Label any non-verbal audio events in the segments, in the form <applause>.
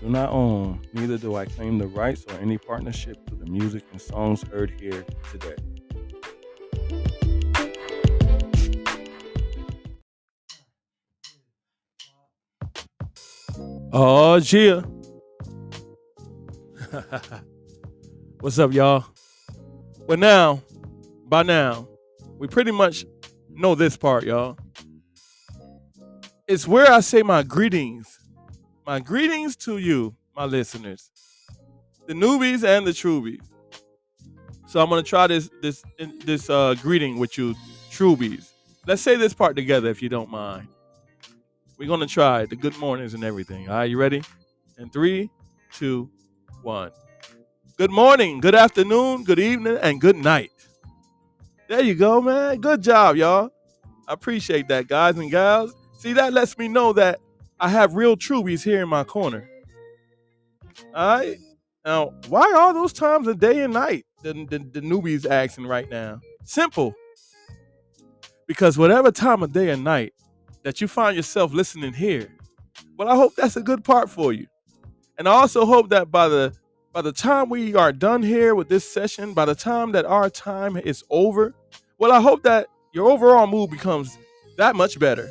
do not own, neither do I claim the rights or any partnership to the music and songs heard here today. Oh, yeah. <laughs> What's up, y'all? Well, now, by now, we pretty much know this part, y'all. It's where I say my greetings. My greetings to you, my listeners, the newbies and the truebies. So I'm gonna try this this this uh, greeting with you, truebies. Let's say this part together, if you don't mind. We're gonna try the good mornings and everything. All right, you ready? In three, two, one. Good morning, good afternoon, good evening, and good night. There you go, man. Good job, y'all. I appreciate that, guys and gals. See, that lets me know that I have real truebies here in my corner. All right. Now, why all those times of day and night the, the, the newbies asking right now? Simple. Because whatever time of day and night that you find yourself listening here, well, I hope that's a good part for you. And I also hope that by the by the time we are done here with this session, by the time that our time is over, well, I hope that your overall mood becomes that much better.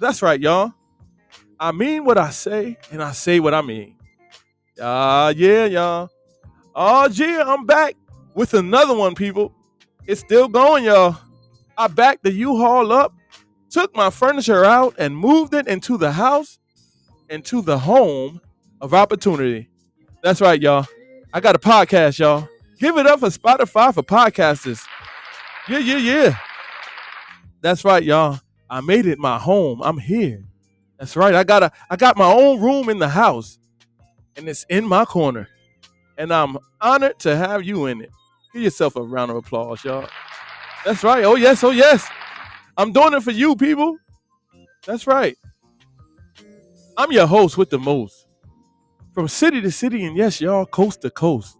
That's right, y'all. I mean what I say, and I say what I mean. Ah, uh, yeah, y'all. Oh, yeah, I'm back with another one, people. It's still going, y'all. I backed the U-Haul up, took my furniture out, and moved it into the house, into the home of opportunity. That's right, y'all. I got a podcast, y'all. Give it up for Spotify for podcasters. Yeah, yeah, yeah. That's right, y'all. I made it my home. I'm here. That's right. I got a I got my own room in the house. And it's in my corner. And I'm honored to have you in it. Give yourself a round of applause, y'all. That's right. Oh yes, oh yes. I'm doing it for you, people. That's right. I'm your host with the most from city to city, and yes, y'all, coast to coast.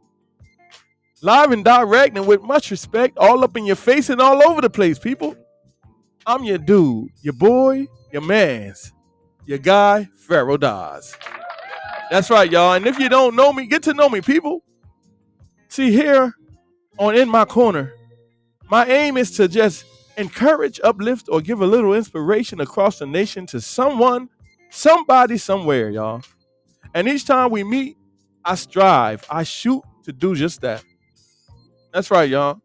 Live and direct and with much respect, all up in your face and all over the place, people. I'm your dude, your boy, your man's, your guy, Pharaoh Dawes. That's right, y'all. And if you don't know me, get to know me, people. See, here on In My Corner, my aim is to just encourage, uplift, or give a little inspiration across the nation to someone, somebody, somewhere, y'all. And each time we meet, I strive, I shoot to do just that. That's right, y'all.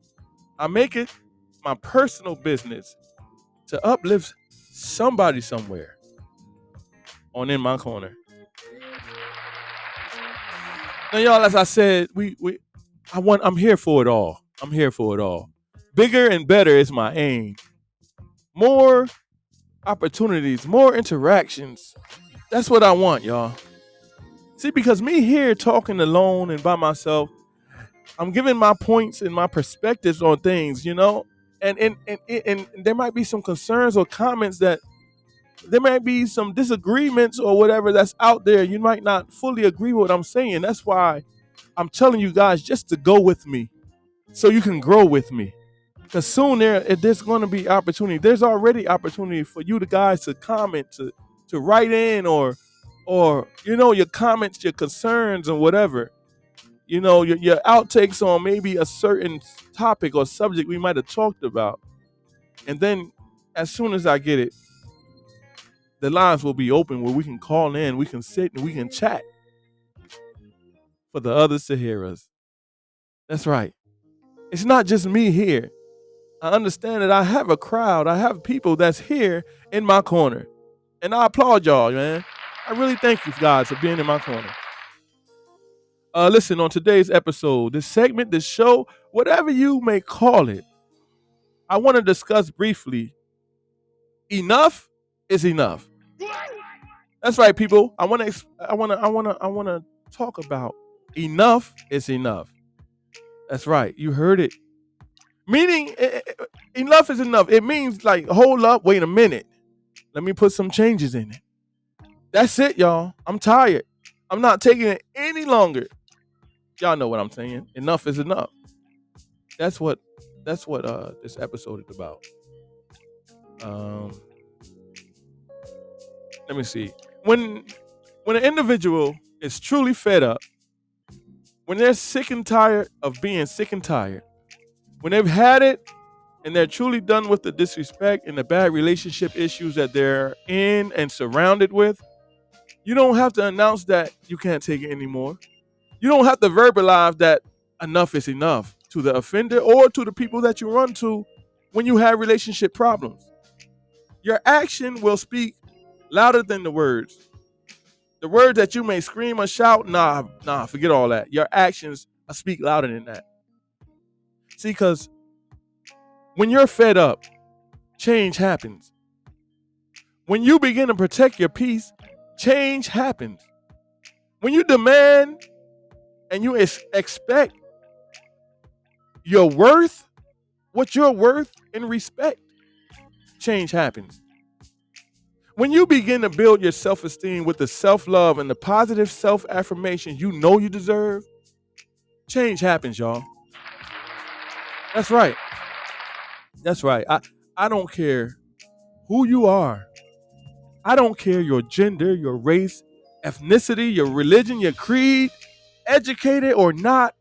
I make it my personal business to uplift somebody somewhere on in my corner. Now, y'all, as I said, we we I want I'm here for it all. I'm here for it all. Bigger and better is my aim. More opportunities, more interactions. That's what I want, y'all. See, because me here talking alone and by myself, I'm giving my points and my perspectives on things, you know, and and and, and, and there might be some concerns or comments that there might be some disagreements or whatever that's out there. You might not fully agree with what I'm saying. That's why I'm telling you guys just to go with me, so you can grow with me. Because soon there, there's going to be opportunity. There's already opportunity for you, the guys, to comment, to to write in, or or you know your comments, your concerns, or whatever. You know your, your outtakes on maybe a certain topic or subject we might have talked about, and then as soon as I get it, the lines will be open where we can call in, we can sit, and we can chat for the others to hear us. That's right. It's not just me here. I understand that I have a crowd. I have people that's here in my corner. And I applaud y'all, man. I really thank you guys for being in my corner. Uh, listen, on today's episode, this segment, this show, whatever you may call it, I want to discuss briefly enough is enough. That's right, people. I want to, I want to, I want to, I want to talk about enough is enough. That's right. You heard it. Meaning, eh, eh, eh, enough is enough. It means like, hold up, wait a minute. Let me put some changes in it. That's it, y'all. I'm tired. I'm not taking it any longer. Y'all know what I'm saying. Enough is enough. That's what that's what uh this episode is about. Um let me see. When when an individual is truly fed up, when they're sick and tired of being sick and tired, when they've had it and they're truly done with the disrespect and the bad relationship issues that they're in and surrounded with, you don't have to announce that you can't take it anymore. You don't have to verbalize that enough is enough to the offender or to the people that you run to when you have relationship problems. Your action will speak louder than the words. The words that you may scream or shout, nah, nah, forget all that. Your actions speak louder than that. See, because when you're fed up, change happens. When you begin to protect your peace, change happens. When you demand and you ex- expect your worth, what you're worth and respect, change happens. When you begin to build your self esteem with the self love and the positive self affirmation you know you deserve, change happens, y'all. That's right. That's right. I, I don't care who you are. I don't care your gender, your race, ethnicity, your religion, your creed, educated or not.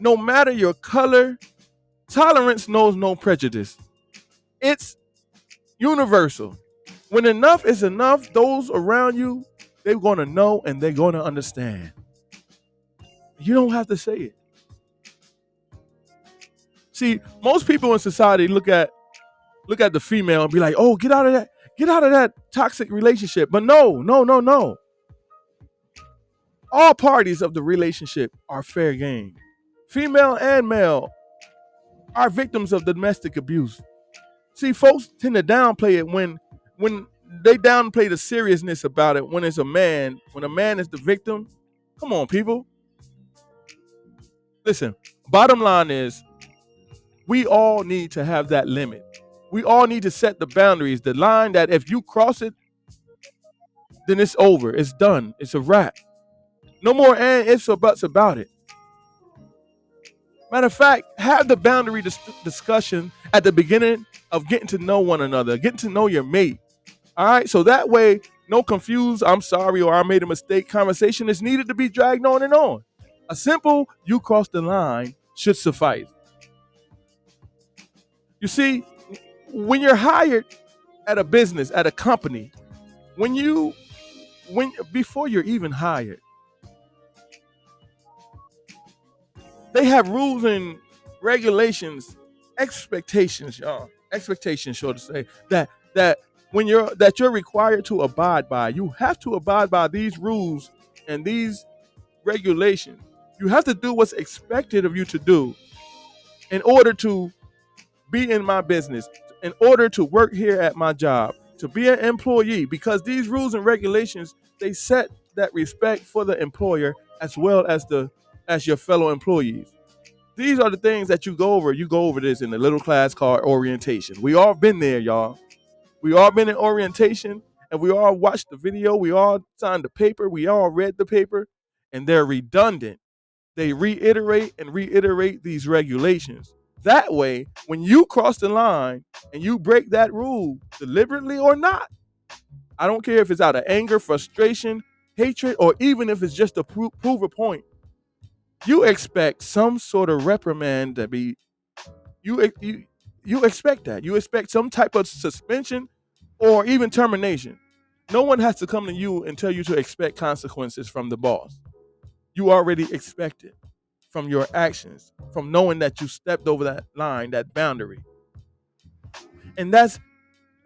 No matter your color, tolerance knows no prejudice. It's universal. When enough is enough, those around you, they're going to know and they're going to understand. You don't have to say it. See, most people in society look at look at the female and be like, "Oh, get out of that. Get out of that toxic relationship." But no, no, no, no. All parties of the relationship are fair game. Female and male are victims of domestic abuse. See, folks tend to downplay it when when they downplay the seriousness about it when it's a man, when a man is the victim. Come on, people. Listen, bottom line is we all need to have that limit. We all need to set the boundaries, the line that if you cross it, then it's over. It's done. It's a wrap. No more and ifs or buts about it. Matter of fact, have the boundary dis- discussion at the beginning of getting to know one another, getting to know your mate. All right, so that way, no confused, I'm sorry, or I made a mistake conversation is needed to be dragged on and on. A simple, you crossed the line should suffice. You see, when you're hired at a business, at a company, when you, when before you're even hired, they have rules and regulations, expectations, y'all. Expectations, sure to say that that when you're that you're required to abide by. You have to abide by these rules and these regulations. You have to do what's expected of you to do in order to be in my business, in order to work here at my job, to be an employee because these rules and regulations they set that respect for the employer as well as the as your fellow employees. These are the things that you go over. You go over this in the little class called orientation. We all been there, y'all. We all been in orientation and we all watched the video. We all signed the paper. We all read the paper and they're redundant. They reiterate and reiterate these regulations. That way, when you cross the line and you break that rule deliberately or not, I don't care if it's out of anger, frustration, hatred, or even if it's just to prove, prove a point you expect some sort of reprimand to be you you you expect that. You expect some type of suspension or even termination. No one has to come to you and tell you to expect consequences from the boss. You already expect it from your actions, from knowing that you stepped over that line, that boundary. And that's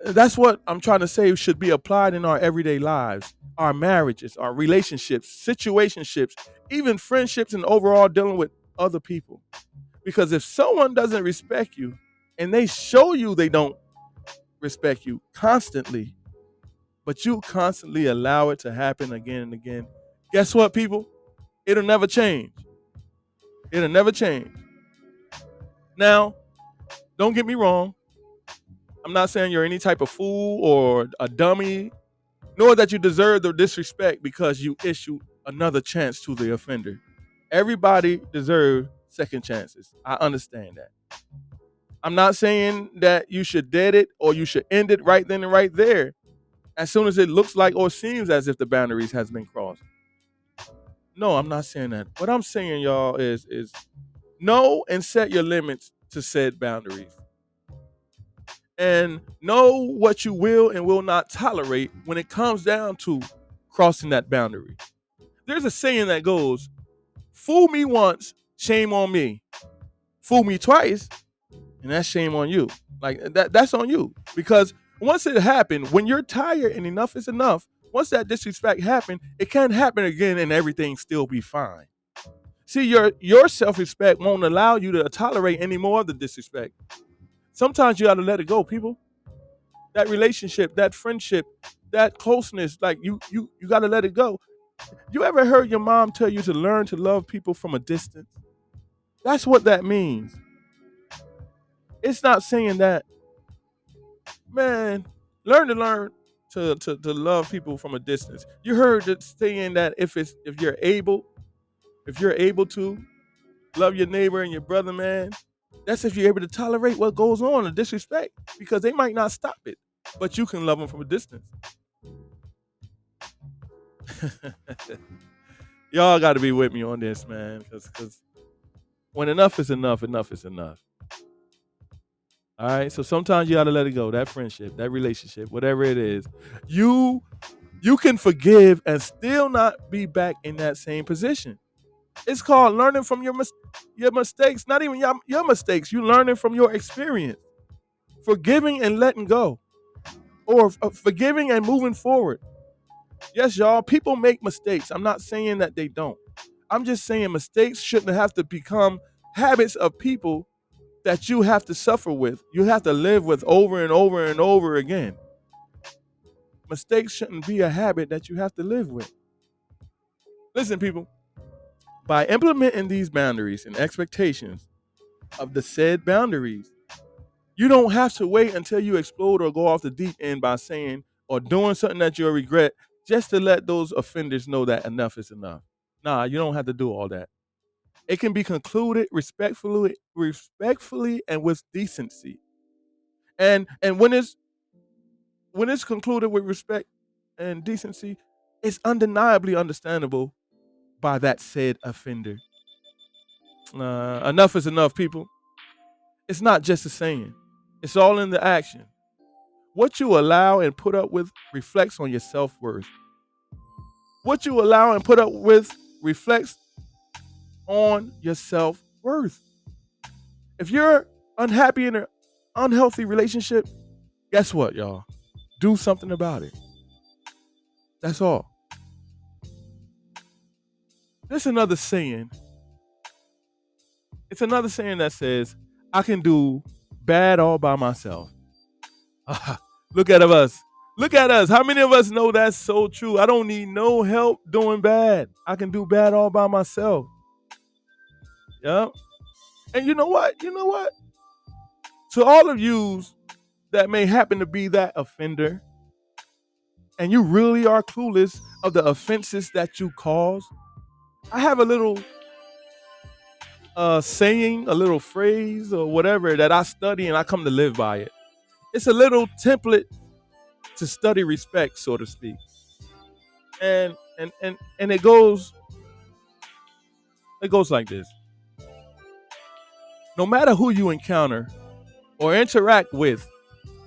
that's what I'm trying to say should be applied in our everyday lives, our marriages, our relationships, situationships, even friendships, and overall dealing with other people. Because if someone doesn't respect you and they show you they don't respect you constantly, but you constantly allow it to happen again and again, guess what, people? It'll never change. It'll never change. Now, don't get me wrong. I'm not saying you're any type of fool or a dummy, nor that you deserve the disrespect because you issue another chance to the offender. Everybody deserves second chances. I understand that. I'm not saying that you should dead it or you should end it right then and right there as soon as it looks like or seems as if the boundaries has been crossed. No, I'm not saying that. What I'm saying, y'all, is is know and set your limits to said boundaries. And know what you will and will not tolerate when it comes down to crossing that boundary. There's a saying that goes, fool me once, shame on me. Fool me twice, and that's shame on you. Like that that's on you. Because once it happened, when you're tired and enough is enough, once that disrespect happened, it can't happen again and everything still be fine. See, your your self-respect won't allow you to tolerate any more of the disrespect. Sometimes you gotta let it go, people. That relationship, that friendship, that closeness, like you you you gotta let it go. You ever heard your mom tell you to learn to love people from a distance? That's what that means. It's not saying that, man, learn to learn to, to, to love people from a distance. You heard it saying that if it's if you're able, if you're able to love your neighbor and your brother, man, that's if you're able to tolerate what goes on and disrespect, because they might not stop it, but you can love them from a distance. <laughs> Y'all got to be with me on this, man, because when enough is enough, enough is enough. All right. So sometimes you gotta let it go. That friendship, that relationship, whatever it is, you you can forgive and still not be back in that same position. It's called learning from your mis- your mistakes. Not even your, your mistakes. You learning from your experience. Forgiving and letting go, or uh, forgiving and moving forward. Yes, y'all. People make mistakes. I'm not saying that they don't. I'm just saying mistakes shouldn't have to become habits of people that you have to suffer with. You have to live with over and over and over again. Mistakes shouldn't be a habit that you have to live with. Listen, people, by implementing these boundaries and expectations of the said boundaries, you don't have to wait until you explode or go off the deep end by saying or doing something that you'll regret just to let those offenders know that enough is enough. Nah, you don't have to do all that. It can be concluded respectfully, respectfully and with decency. And and when it's when it's concluded with respect and decency, it's undeniably understandable by that said offender. Uh, enough is enough, people. It's not just a saying, it's all in the action. What you allow and put up with reflects on your self worth. What you allow and put up with reflects on your self worth. If you're unhappy in an unhealthy relationship, guess what, y'all? Do something about it. That's all. There's another saying. It's another saying that says, I can do bad all by myself. <laughs> Look at us. Look at us. How many of us know that's so true? I don't need no help doing bad. I can do bad all by myself. Yep. And you know what? You know what? To all of you that may happen to be that offender, and you really are clueless of the offenses that you cause, I have a little uh, saying, a little phrase, or whatever that I study and I come to live by it. It's a little template to study respect, so to speak. And and and and it goes it goes like this no matter who you encounter or interact with,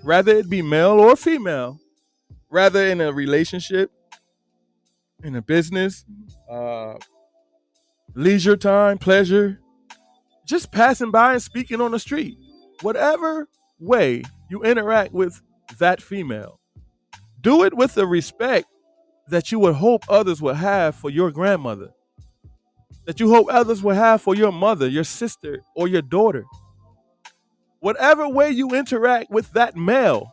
whether it be male or female, rather in a relationship, in a business, uh, leisure time, pleasure, just passing by and speaking on the street, whatever way you interact with that female, do it with the respect that you would hope others would have for your grandmother that you hope others will have for your mother, your sister, or your daughter. Whatever way you interact with that male,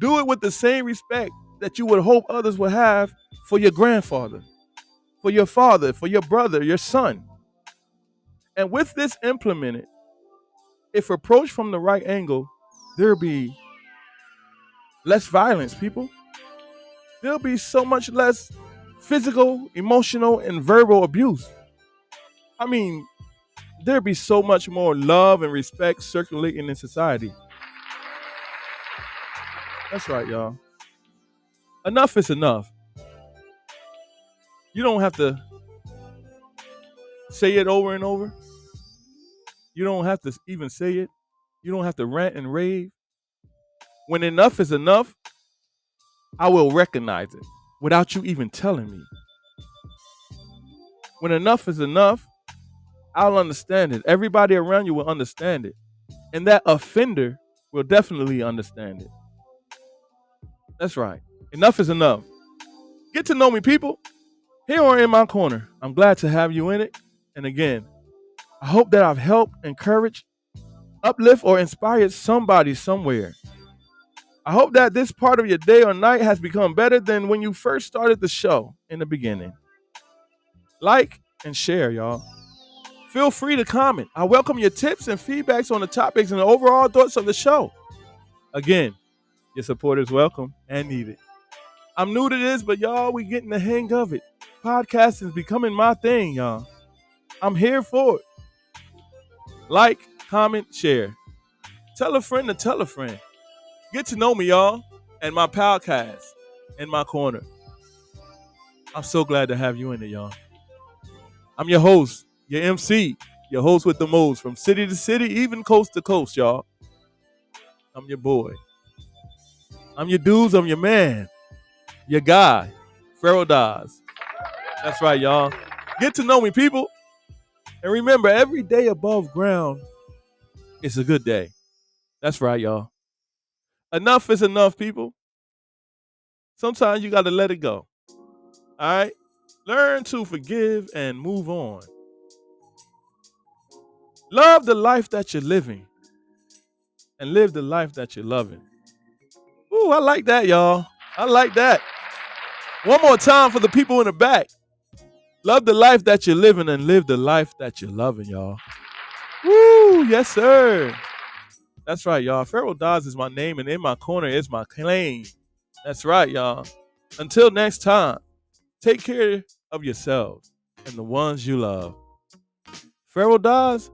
do it with the same respect that you would hope others would have for your grandfather, for your father, for your brother, your son. And with this implemented, if approached from the right angle, there'll be less violence, people. There'll be so much less physical, emotional, and verbal abuse. I mean, there'd be so much more love and respect circulating in society. That's right, y'all. Enough is enough. You don't have to say it over and over. You don't have to even say it. You don't have to rant and rave. When enough is enough, I will recognize it without you even telling me. When enough is enough, I'll understand it. Everybody around you will understand it. And that offender will definitely understand it. That's right. Enough is enough. Get to know me, people. Here or in my corner. I'm glad to have you in it. And again, I hope that I've helped, encouraged, uplift, or inspired somebody somewhere. I hope that this part of your day or night has become better than when you first started the show in the beginning. Like and share, y'all. Feel free to comment. I welcome your tips and feedbacks on the topics and the overall thoughts of the show. Again, your support is welcome and needed. I'm new to this, but y'all, we getting the hang of it. Podcasting is becoming my thing, y'all. I'm here for it. Like, comment, share. Tell a friend to tell a friend. Get to know me, y'all, and my podcast in my corner. I'm so glad to have you in it, y'all. I'm your host, your MC, your host with the most from city to city, even coast to coast, y'all. I'm your boy. I'm your dudes, I'm your man, your guy, Pharaoh Dawes. That's right, y'all. Get to know me, people. And remember, every day above ground is a good day. That's right, y'all. Enough is enough, people. Sometimes you got to let it go. All right? Learn to forgive and move on. Love the life that you're living and live the life that you're loving. Ooh, I like that, y'all. I like that. One more time for the people in the back. Love the life that you're living and live the life that you're loving, y'all. Woo, yes, sir. That's right, y'all. Pharaoh Dawes is my name, and in my corner is my claim. That's right, y'all. Until next time, take care of yourselves and the ones you love. Pharaoh Dawes,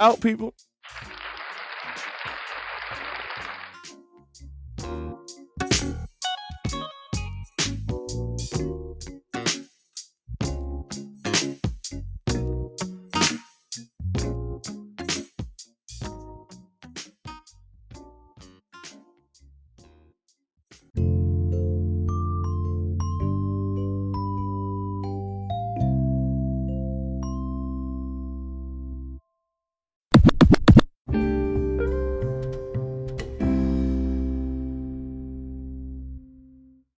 out, people.